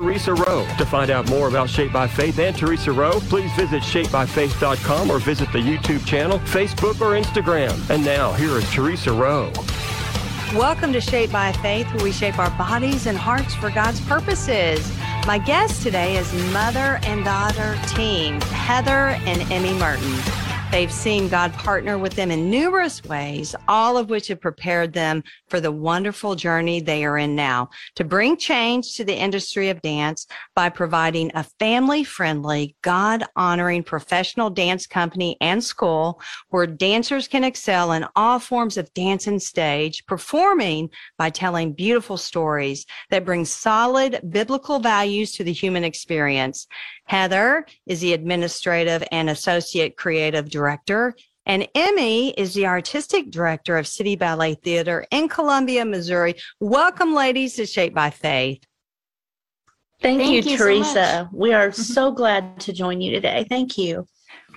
Teresa Rowe. To find out more about Shaped by Faith and Teresa Rowe, please visit shapedbyfaith.com or visit the YouTube channel, Facebook, or Instagram. And now, here is Teresa Rowe. Welcome to Shaped by Faith, where we shape our bodies and hearts for God's purposes. My guest today is mother and daughter team, Heather and Emmy Merton. They've seen God partner with them in numerous ways, all of which have prepared them for the wonderful journey they are in now to bring change to the industry of dance by providing a family friendly, God honoring professional dance company and school where dancers can excel in all forms of dance and stage, performing by telling beautiful stories that bring solid biblical values to the human experience. Heather is the administrative and associate creative director. And Emmy is the artistic director of City Ballet Theater in Columbia, Missouri. Welcome, ladies, to Shaped by Faith. Thank, Thank you, you, Teresa. So we are so glad to join you today. Thank you.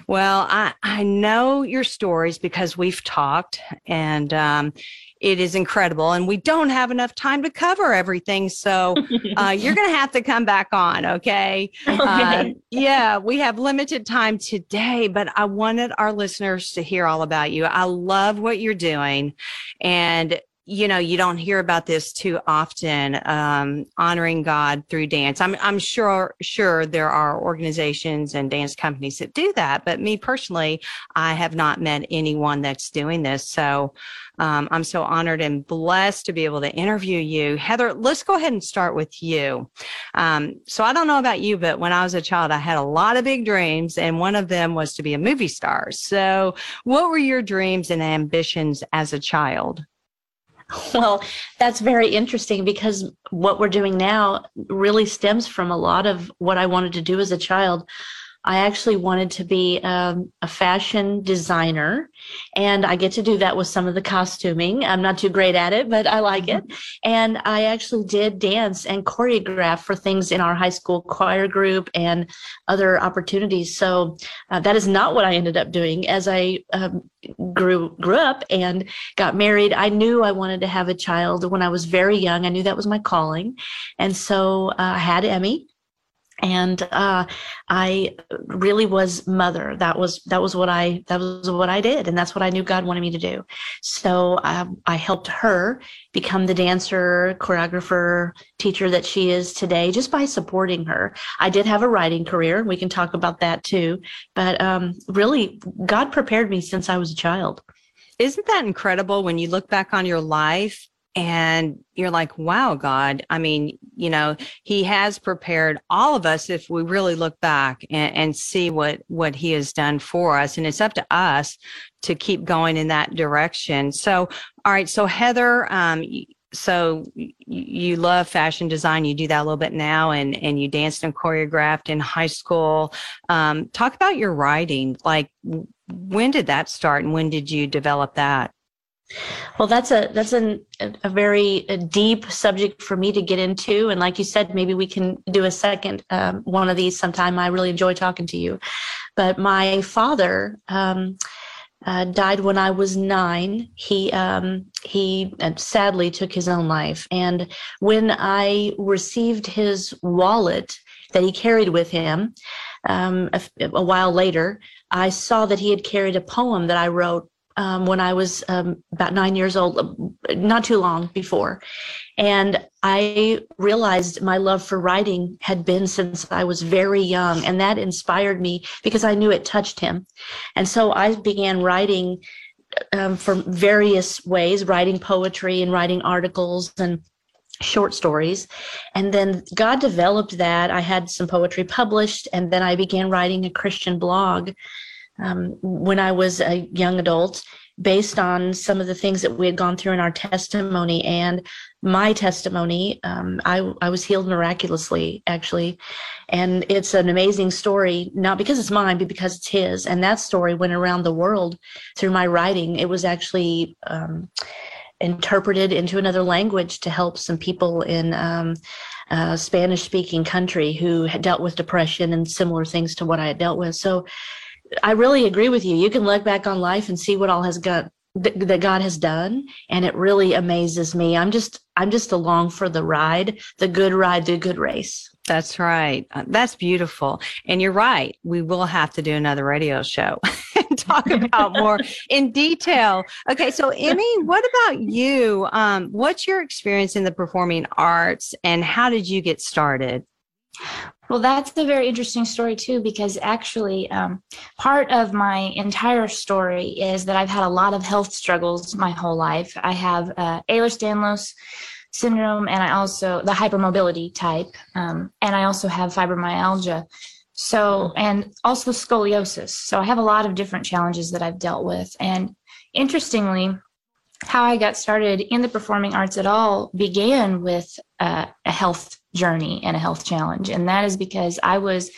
Well, I, I know your stories because we've talked, and um, it is incredible. And we don't have enough time to cover everything. So uh, you're going to have to come back on. Okay. okay. Uh, yeah. We have limited time today, but I wanted our listeners to hear all about you. I love what you're doing. And you know you don't hear about this too often um, honoring god through dance. I'm i'm sure sure there are organizations and dance companies that do that but me personally i have not met anyone that's doing this. So um, i'm so honored and blessed to be able to interview you. Heather let's go ahead and start with you. Um, so i don't know about you but when i was a child i had a lot of big dreams and one of them was to be a movie star. So what were your dreams and ambitions as a child Well, that's very interesting because what we're doing now really stems from a lot of what I wanted to do as a child. I actually wanted to be um, a fashion designer, and I get to do that with some of the costuming. I'm not too great at it, but I like it. Mm-hmm. And I actually did dance and choreograph for things in our high school choir group and other opportunities. So uh, that is not what I ended up doing as I um, grew grew up and got married. I knew I wanted to have a child when I was very young. I knew that was my calling, and so uh, I had Emmy and uh, I really was mother. That was that was what I that was what I did, and that's what I knew God wanted me to do. So I, I helped her become the dancer, choreographer, teacher that she is today, just by supporting her. I did have a writing career. We can talk about that too, but um, really, God prepared me since I was a child. Isn't that incredible when you look back on your life and you're like, wow, God. I mean, you know, he has prepared all of us if we really look back and, and, see what, what he has done for us. And it's up to us to keep going in that direction. So, all right. So Heather, um, so you love fashion design. You do that a little bit now and, and you danced and choreographed in high school. Um, talk about your writing. Like, when did that start and when did you develop that? Well, that's a that's an, a very a deep subject for me to get into, and like you said, maybe we can do a second um, one of these sometime. I really enjoy talking to you, but my father um, uh, died when I was nine. He um, he uh, sadly took his own life, and when I received his wallet that he carried with him um, a, a while later, I saw that he had carried a poem that I wrote um, when I was um, about nine years old, not too long before. And I realized my love for writing had been since I was very young. And that inspired me because I knew it touched him. And so I began writing um, various ways, writing poetry and writing articles and short stories. And then God developed that. I had some poetry published, and then I began writing a Christian blog um, when I was a young adult based on some of the things that we had gone through in our testimony. And my testimony. Um, I, I was healed miraculously, actually. And it's an amazing story, not because it's mine, but because it's his. And that story went around the world through my writing. It was actually um, interpreted into another language to help some people in um, Spanish speaking country who had dealt with depression and similar things to what I had dealt with. So I really agree with you. You can look back on life and see what all has got that God has done, and it really amazes me. I'm just I'm just along for the ride, the good ride, the good race. That's right. Uh, that's beautiful. And you're right. We will have to do another radio show and talk about more in detail. Okay. So, Emmy, what about you? Um, what's your experience in the performing arts and how did you get started? Well, that's a very interesting story too, because actually, um, part of my entire story is that I've had a lot of health struggles my whole life. I have uh, Ehlers-Danlos syndrome, and I also the hypermobility type, um, and I also have fibromyalgia. So, and also scoliosis. So, I have a lot of different challenges that I've dealt with. And interestingly, how I got started in the performing arts at all began with uh, a health journey and a health challenge. And that is because I was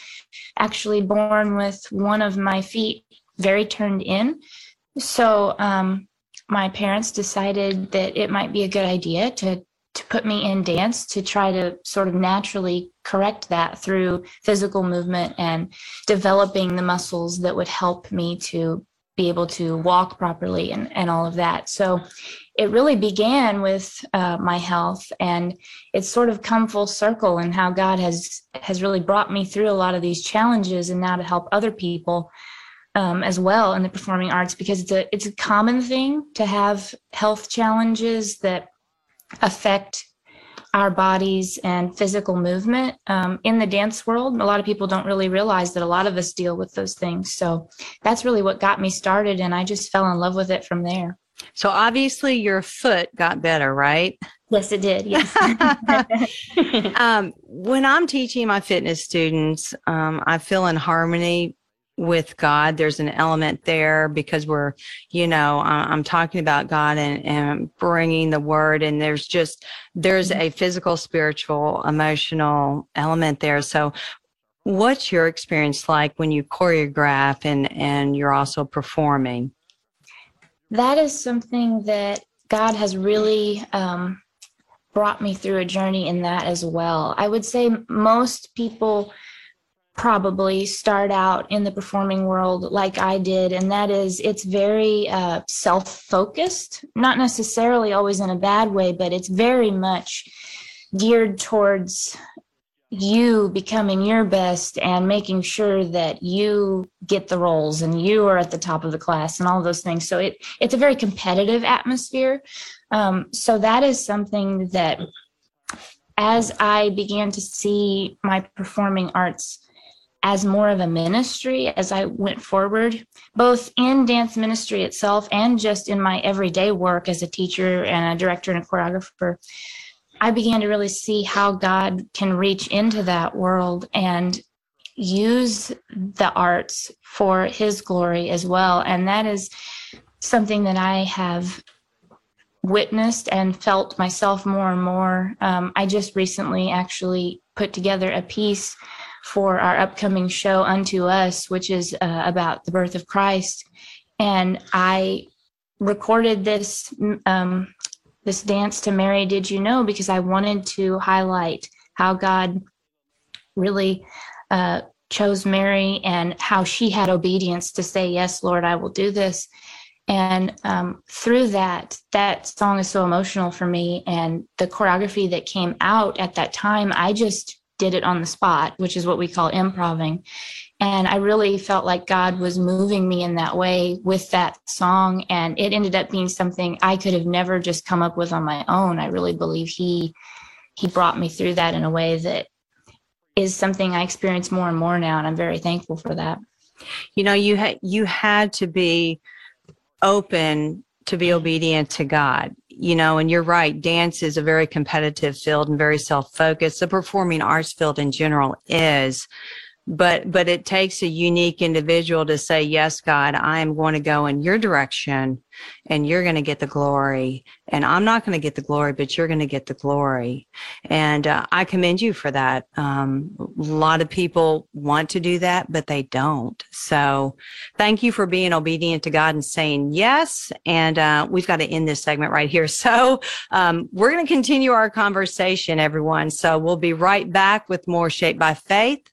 actually born with one of my feet very turned in. So um, my parents decided that it might be a good idea to to put me in dance to try to sort of naturally correct that through physical movement and developing the muscles that would help me to be able to walk properly and, and all of that. So it really began with uh, my health and it's sort of come full circle and how God has has really brought me through a lot of these challenges and now to help other people um, as well in the performing arts because it's a it's a common thing to have health challenges that affect our bodies and physical movement um, in the dance world. A lot of people don't really realize that a lot of us deal with those things. So that's really what got me started, and I just fell in love with it from there. So obviously, your foot got better, right? Yes, it did. Yes. um, when I'm teaching my fitness students, um, I feel in harmony with God. There's an element there because we're, you know, I'm talking about God and, and bringing the word and there's just, there's a physical, spiritual, emotional element there. So what's your experience like when you choreograph and, and you're also performing? That is something that God has really, um, brought me through a journey in that as well. I would say most people probably start out in the performing world like I did, and that is it's very uh, self focused, not necessarily always in a bad way, but it's very much geared towards you becoming your best and making sure that you get the roles and you are at the top of the class and all those things so it it's a very competitive atmosphere um, so that is something that as i began to see my performing arts as more of a ministry as I went forward, both in dance ministry itself and just in my everyday work as a teacher and a director and a choreographer. I began to really see how God can reach into that world and use the arts for his glory as well. And that is something that I have witnessed and felt myself more and more. Um, I just recently actually put together a piece for our upcoming show Unto Us, which is uh, about the birth of Christ. And I recorded this um, this dance to Mary. Did you know? Because I wanted to highlight how God really uh, chose Mary and how she had obedience to say, "Yes, Lord, I will do this." And um, through that, that song is so emotional for me. And the choreography that came out at that time, I just did it on the spot, which is what we call improving. And I really felt like God was moving me in that way with that song. And it ended up being something I could have never just come up with on my own. I really believe He He brought me through that in a way that is something I experience more and more now. And I'm very thankful for that. You know, you had you had to be open to be obedient to God you know, and you're right. Dance is a very competitive field and very self-focused. The performing arts field in general is, but, but it takes a unique individual to say, yes, God, I am going to go in your direction and you're going to get the glory. And I'm not going to get the glory, but you're going to get the glory. And uh, I commend you for that. Um, a lot of people want to do that, but they don't. So thank you for being obedient to God and saying yes. And uh, we've got to end this segment right here. So um, we're going to continue our conversation, everyone. So we'll be right back with more Shaped by Faith.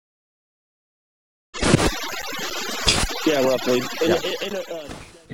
Yeah, roughly. Yeah. In, in, in, uh,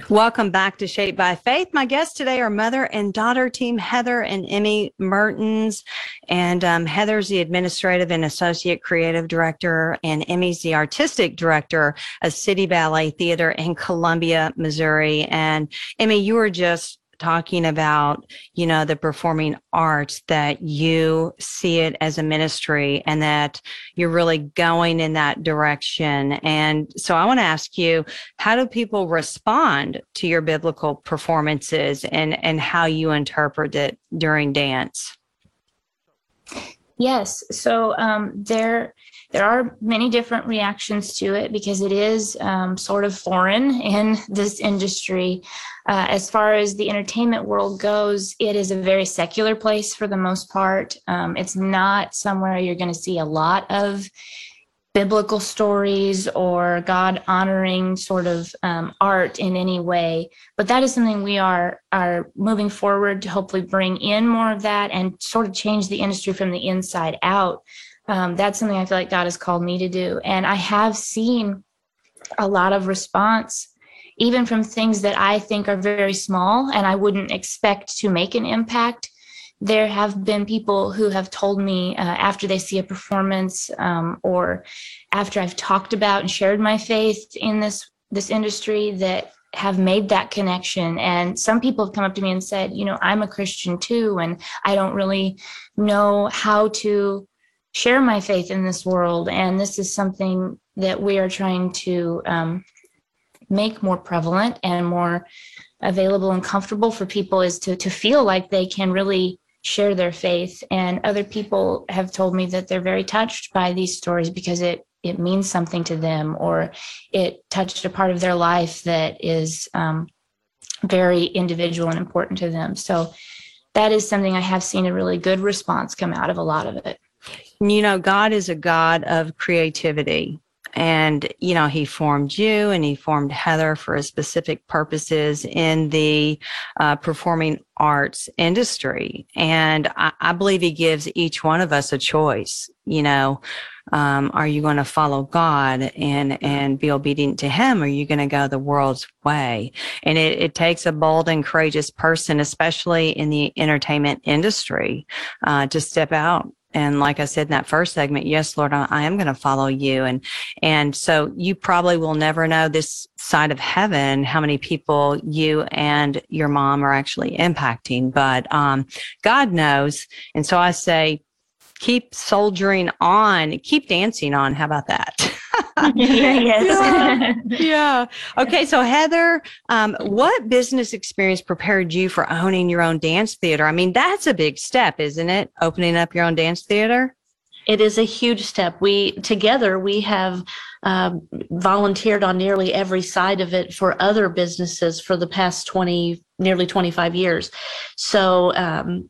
Welcome back to Shaped by Faith. My guests today are mother and daughter team Heather and Emmy Mertens. And um, Heather's the administrative and associate creative director, and Emmy's the artistic director of City Ballet Theater in Columbia, Missouri. And Emmy, you were just talking about, you know, the performing arts that you see it as a ministry and that you're really going in that direction. And so I want to ask you, how do people respond to your biblical performances and, and how you interpret it during dance? Yes. So um, there there are many different reactions to it because it is um, sort of foreign in this industry. Uh, as far as the entertainment world goes, it is a very secular place for the most part. Um, it's not somewhere you're going to see a lot of biblical stories or God honoring sort of um, art in any way. But that is something we are are moving forward to hopefully bring in more of that and sort of change the industry from the inside out um, that's something I feel like God has called me to do. And I have seen a lot of response, even from things that I think are very small and I wouldn't expect to make an impact. There have been people who have told me uh, after they see a performance um, or after I've talked about and shared my faith in this this industry that have made that connection. And some people have come up to me and said, you know, I'm a Christian too, and I don't really know how to share my faith in this world. And this is something that we are trying to um, make more prevalent and more available and comfortable for people is to, to feel like they can really share their faith. And other people have told me that they're very touched by these stories because it it means something to them or it touched a part of their life that is um, very individual and important to them. So that is something I have seen a really good response come out of a lot of it. You know, God is a God of creativity. And, you know, he formed you and he formed Heather for specific purposes in the uh, performing arts industry. And I, I, believe he gives each one of us a choice. You know, um, are you going to follow God and, and be obedient to him? Or are you going to go the world's way? And it, it takes a bold and courageous person, especially in the entertainment industry, uh, to step out and like I said in that first segment, yes, Lord, I, am going to follow you. And, and so you probably will never know this side of heaven, how many people you and your mom are actually impacting, but, um, God knows. And so I say, keep soldiering on, keep dancing on. How about that? yes. yeah. yeah. Okay. So Heather, um, what business experience prepared you for owning your own dance theater? I mean, that's a big step, isn't it? Opening up your own dance theater. It is a huge step. We together we have um, volunteered on nearly every side of it for other businesses for the past twenty, nearly twenty five years. So um,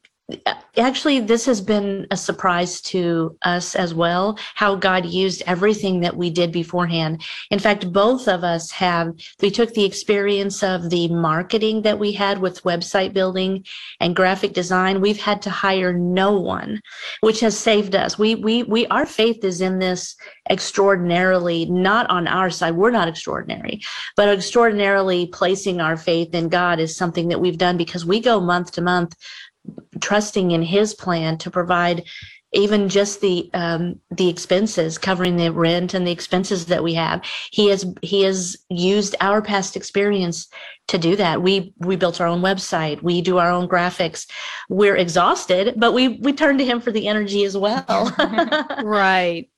actually this has been a surprise to us as well how god used everything that we did beforehand. In fact both of us have we took the experience of the marketing that we had with website building and graphic design. We've had to hire no one which has saved us. We we we our faith is in this extraordinarily not on our side we're not extraordinary but extraordinarily placing our faith in god is something that we've done because we go month to month trusting in his plan to provide even just the um, the expenses covering the rent and the expenses that we have. He has he has used our past experience to do that. We we built our own website. We do our own graphics. We're exhausted but we we turn to him for the energy as well. Right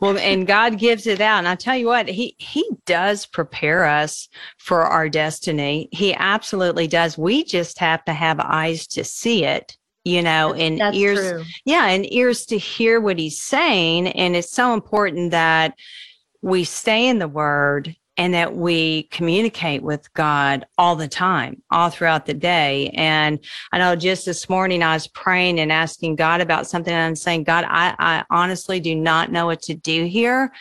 well and god gives it out and i tell you what he he does prepare us for our destiny he absolutely does we just have to have eyes to see it you know, and That's ears, true. yeah, and ears to hear what he's saying. And it's so important that we stay in the word and that we communicate with God all the time, all throughout the day. And I know just this morning I was praying and asking God about something and I'm saying, God, I, I honestly do not know what to do here.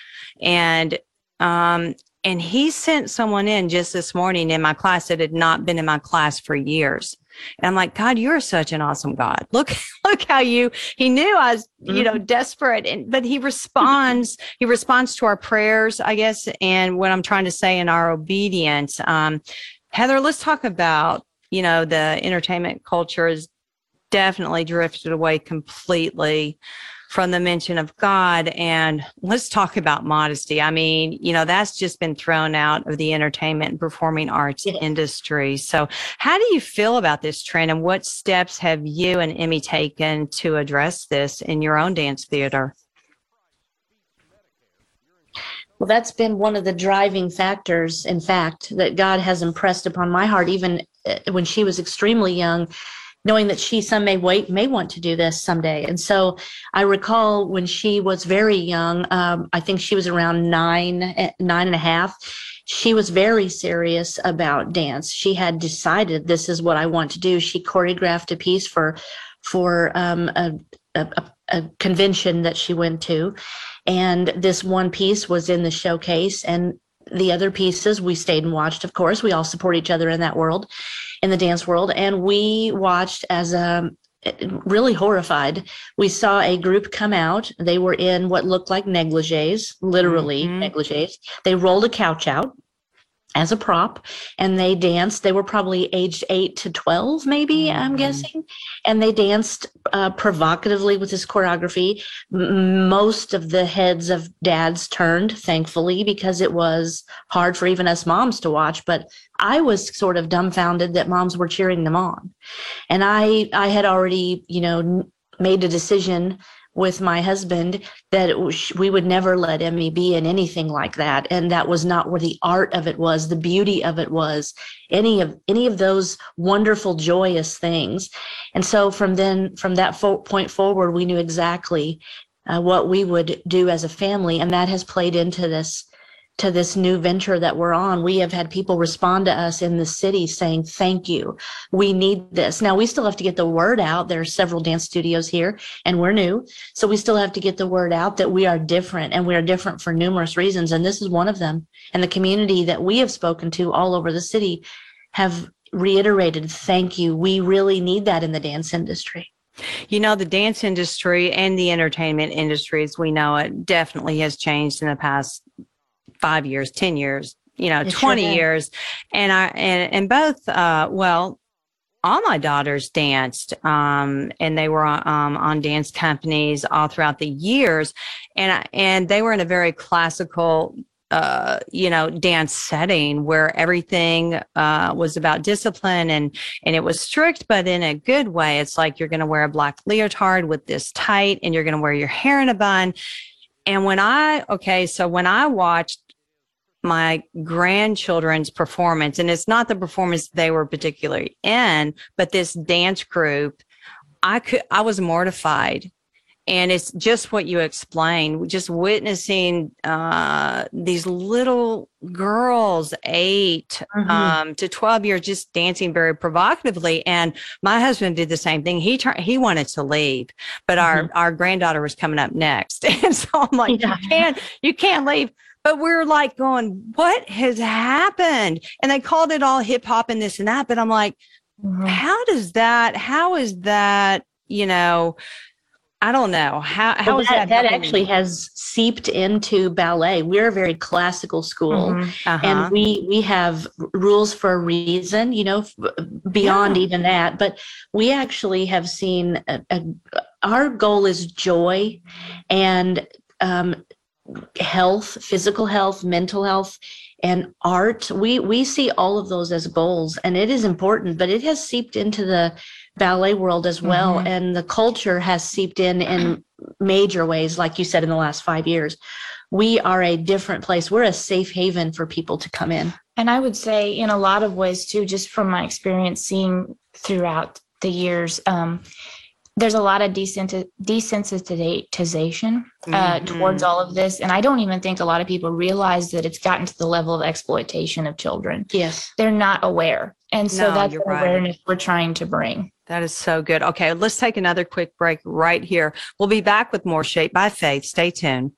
And, um, and he sent someone in just this morning in my class that had not been in my class for years. And I'm like, God, you're such an awesome God. Look, look how you, he knew I was, you know, desperate and, but he responds, he responds to our prayers, I guess. And what I'm trying to say in our obedience. Um, Heather, let's talk about, you know, the entertainment culture has definitely drifted away completely from the mention of God. And let's talk about modesty. I mean, you know, that's just been thrown out of the entertainment and performing arts Yes. industry. So, how do you feel about this trend and what steps have you and Emmy taken to address this in your own dance theater? Well, that's been one of the driving factors, in fact, that God has impressed upon my heart, even uh, when she was extremely young, knowing that she some may wait may want to do this someday. And so I recall when she was very young, um, I think she was around nine, eh, nine and a half. She was very serious about dance. She had decided this is what I want to do. She choreographed a piece for for um, a, a, a- a convention that she went to, and this one piece was in the showcase and the other pieces we stayed and watched of course. We all support each other in that world in the dance world. And we watched as a really horrified. We saw a group come out. They were in what looked like negligees literally Mhm. negligees. They rolled a couch out as a prop and they danced they were probably aged 8 to 12 maybe i'm Mhm. guessing and they danced uh, provocatively with this choreography M- most of the heads of dads turned thankfully because it was hard for even us moms to watch but i was sort of dumbfounded that moms were cheering them on and i i had already you know made a decision with my husband that we would never let Emmy be in anything like that. And that was not where the art of it was the beauty of it was any of any of those wonderful joyous things. And so from then from that fo- point forward we knew exactly uh, what we would do as a family. And that has played into this to this new venture that we're on we have had people respond to us in the city saying thank you. We need this. Now we still have to get the word out. There are several dance studios here and we're new. So we still have to get the word out that we are different and we are different for numerous reasons. And this is one of them. And the community that we have spoken to all over the city have reiterated thank you. We really need that in the dance industry. You know, the dance industry and the entertainment industry, as we know it, definitely has changed in the past five years, 10 years, you know, It 20 has. years. And I, and, and both, uh, well, all my daughters danced, um, and they were um, on dance companies all throughout the years, and I, and they were in a very classical, uh, you know, dance setting where everything uh, was about discipline and and it was strict, but in a good way. It's like you're going to wear a black leotard with this tight, and you're going to wear your hair in a bun. And when I okay, so when I watched my grandchildren's performance, and it's not the performance they were particularly in, but this dance group, I could I was mortified. And it's just what you explained, just witnessing uh, these little girls, 8 Mhm. um, to 12 years, just dancing very provocatively. And my husband did the same thing. He turned, he wanted to leave, but our, our granddaughter was coming up next. And so I'm like, Yeah. you can't, you can't leave. But we're like going, what has happened? And they called it all hip hop and this and that. But I'm like, how does that, how is that, you know, I don't know. How, how Well, is that, that? that actually you? has seeped into ballet we're a very classical school Mhm. Uh-huh. and we we have rules for a reason you know beyond Yeah. even that but we actually have seen a, a, our goal is joy and um, health, physical health, mental health, and art. We we see all of those as goals, and it is important. But it has seeped into the ballet world as well, mm-hmm. and the culture has seeped in in major ways, like you said, in the last five years. We are a different place. We're a safe haven for people to come in. And I would say, in a lot of ways, too, just from my experience seeing throughout the years, um, there's a lot of desensitization uh, mm-hmm. towards all of this. And I don't even think a lot of people realize that it's gotten to the level of exploitation of children. Yes. They're not aware. And so no, that's the right. awareness we're trying to bring. That is so good. Okay, let's take another quick break right here. We'll be back with more Shape by Faith. Stay tuned.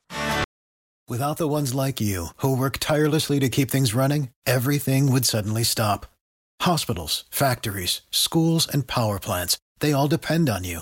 Without the ones like you who work tirelessly to keep things running, everything would suddenly stop. Hospitals, factories, schools, and power plants, they all depend on you.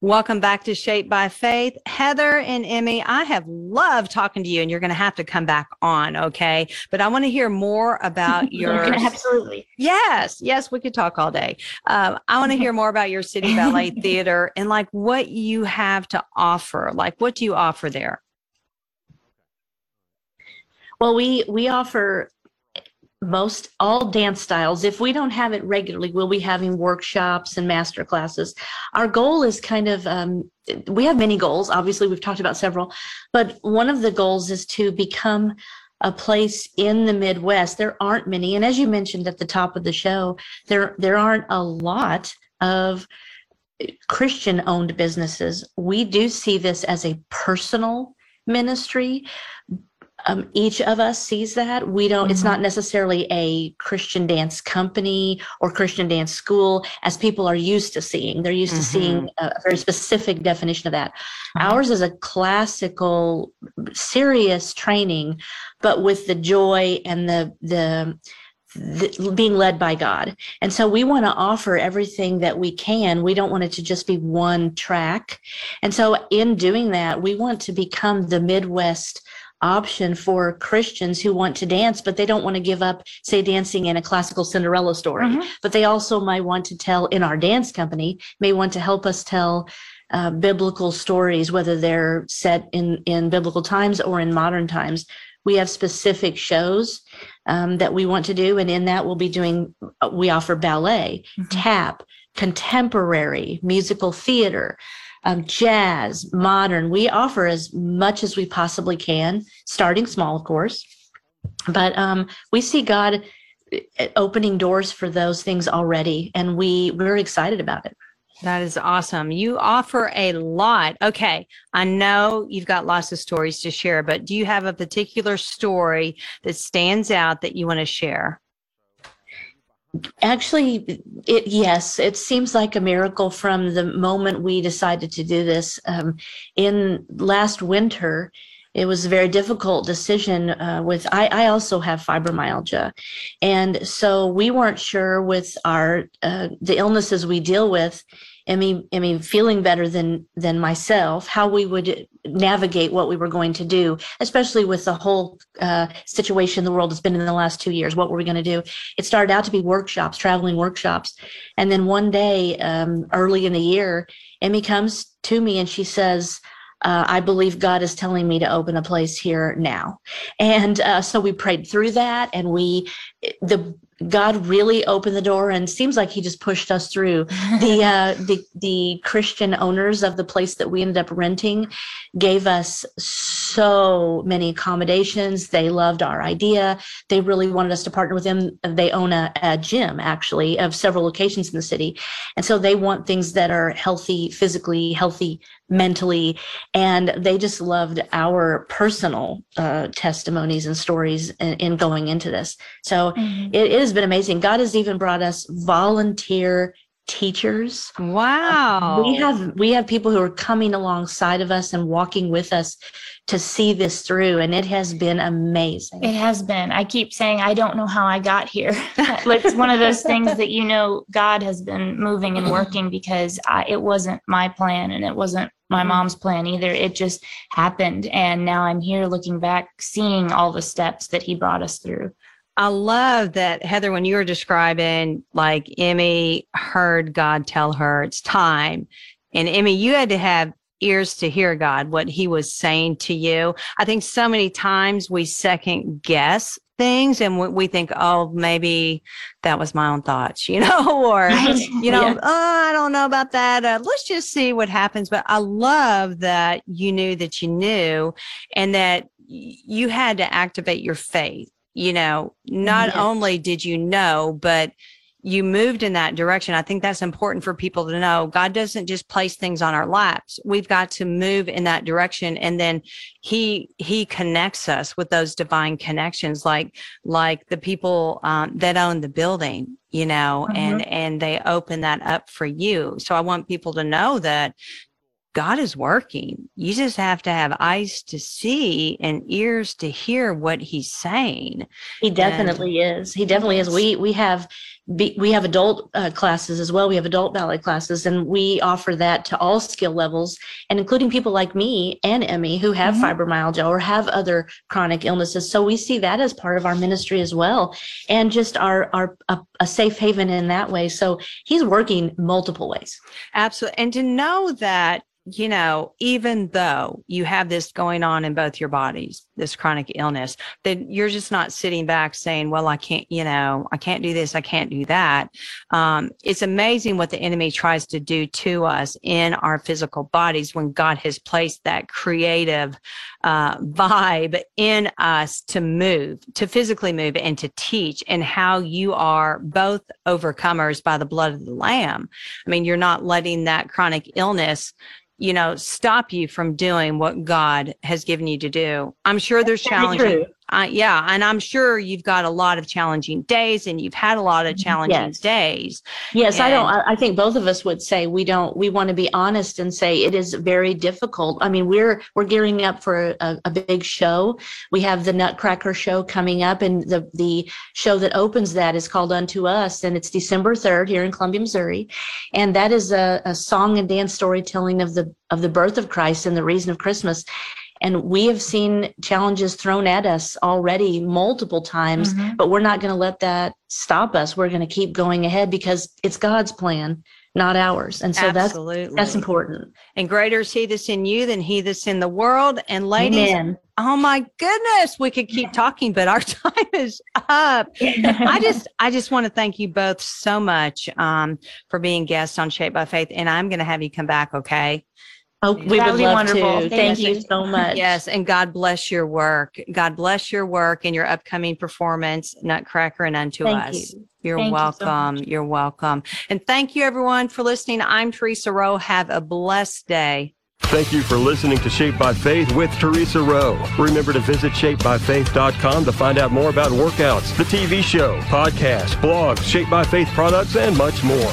Welcome back to Shape by Faith. Heather and Emmy, I have loved talking to you, and you're going to have to come back on, okay? But I want to hear more about your. Absolutely. Yes, yes, we could talk all day. Um, I want to hear more about your City Ballet Theater and like what you have to offer. Like, what do you offer there? Well, we we offer most all dance styles. If we don't have it regularly, we'll be having workshops and master classes. Our goal is kind of, um, we have many goals. Obviously, we've talked about several, but one of the goals is to become a place in the Midwest. There aren't many. And as you mentioned at the top of the show, there, there aren't a lot of Christian owned businesses. We do see this as a personal ministry um, each of us sees that. We don't, mm-hmm. it's not necessarily a Christian dance company or Christian dance school as people are used to seeing. They're used mm-hmm. to seeing a, very specific definition of that. Mm-hmm. Ours is a classical, serious training, but with the joy and the, the, the, being led by God. And so we want to offer everything that we can. We don't want it to just be one track. And so in doing that, we want to become the Midwest option for Christians who want to dance, but they don't want to give up, say, dancing in a classical Cinderella story. Mm-hmm. But they also might want to tell in our dance company, may want to help us tell uh, biblical stories, whether they're set in, in biblical times or in modern times. We have specific shows um, that we want to do. And in that, we'll be doing, we offer ballet, mm-hmm. tap, contemporary, musical theater, um, jazz, modern. We offer as much as we possibly can, starting small, of course. But um, we see God eh, opening doors for those things already, and we we're excited about it. That is awesome. You offer a lot. Okay. I know you've got lots of stories to share, but do you have a particular story that stands out that you want to share? Actually, it yes, it seems like a miracle from the moment we decided to do this. Um, in last winter, it was a very difficult decision. Uh, with I, I also have fibromyalgia, and so we weren't sure with our uh, the illnesses we deal with I mean, feeling better than than myself, how we would navigate what we were going to do, especially with the whole uh, situation the world has been in the last two years. What were we going to do? It started out to be workshops, traveling workshops, and then one day, um, early in the year, Emmy comes to me and she says. Uh, I believe God is telling me to open a place here now. And uh, so we prayed through that and we, the God really opened the door and seems like he just pushed us through. the uh, the the Christian owners of the place that we ended up renting gave us so many accommodations. They loved our idea. They really wanted us to partner with them. They own a, a gym actually of several locations in the city, and so they want things that are healthy, physically healthy, mentally, and they just loved our personal uh, testimonies and stories in, in, going into this. So mm-hmm. it is has been amazing. God has even brought us volunteer teachers. Wow. We have we have people who are coming alongside of us and walking with us to see this through and it has been amazing. It has been. I keep saying I don't know how I got here. it's one of those things that you know God has been moving and working because I, it wasn't my plan and it wasn't my Mhm. mom's plan either. It just happened and now I'm here looking back seeing all the steps that he brought us through. I love that, Heather, when you were describing like Emmy heard God tell her it's time. And Emmy, you had to have ears to hear God, what he was saying to you. I think so many times we second guess things and we- think, oh, maybe that was my own thoughts, you know, or, you know, Yeah. oh, I don't know about that. Uh, let's just see what happens. But I love that you knew that you knew and that you had to activate your faith. You know, not Yes. only did you know, but you moved in that direction. I think that's important for people to know. God doesn't just place things on our laps. We've got to move in that direction. And then he, he connects us with those divine connections, like, like the people um, that own the building, you know, and, and they open that up for you. So I want people to know that God is working. You just have to have eyes to see and ears to hear what he's saying. He definitely is. He definitely is. We we have we have adult uh, classes as well. We have adult ballet classes, and we offer that to all skill levels, and including people like me and Emmy who have Mhm. fibromyalgia or have other chronic illnesses. So we see that as part of our ministry as well, and just our our a, a safe haven in that way. So he's working multiple ways. Absolutely. And to know that, you know, even though you have this going on in both your bodies, this chronic illness, that you're just not sitting back saying, well, I can't, you know, I can't do this. I can't do that. Um, it's amazing what the enemy tries to do to us in our physical bodies when God has placed that creative uh, vibe in us to move, to physically move and to teach and how you are both overcomers by the blood of the lamb. I mean, you're not letting that chronic illness, you know, stop you from doing what God has given you to do. I'm sure there's true. Uh, yeah. And I'm sure you've got a lot of challenging days and you've had a lot of challenging Mm-hmm. Yes. days. Yes, I don't. I I think both of us would say we don't. We want to be honest and say it is very difficult. I mean, we're we're gearing up for a, a big show. We have the Nutcracker show coming up, and the the show that opens that is called Unto Us, and it's December third here in Columbia, Missouri, and that is a, a song and dance storytelling of the of the birth of Christ and the reason of Christmas. And we have seen challenges thrown at us already multiple times Mhm. but we're not going to let that stop us. We're going to keep going ahead because it's God's plan, not ours. And so that's Absolutely. that's important. and greater is he that's in you than he that's in the world. And ladies, Amen. oh my goodness, we could keep talking, but our time is up. I just, I just want to thank you both so much um, for being guests on Shape by Faith, and I'm going to have you come back, okay? Oh, we That would would be wonderful. to. Thank Thank you you. so much. Yes, and God bless your work. God bless your work and your upcoming performance, Nutcracker and Unto Thank Us. you. You're Thank you so welcome. You're welcome. And thank you, everyone, for listening. I'm Teresa Rowe. Have a blessed day. Thank you for listening to Shape by Faith with Teresa Rowe. Remember to visit shapebyfaith.com to find out more about workouts, the TV show, podcasts, blogs, Shape by Faith products, and much more.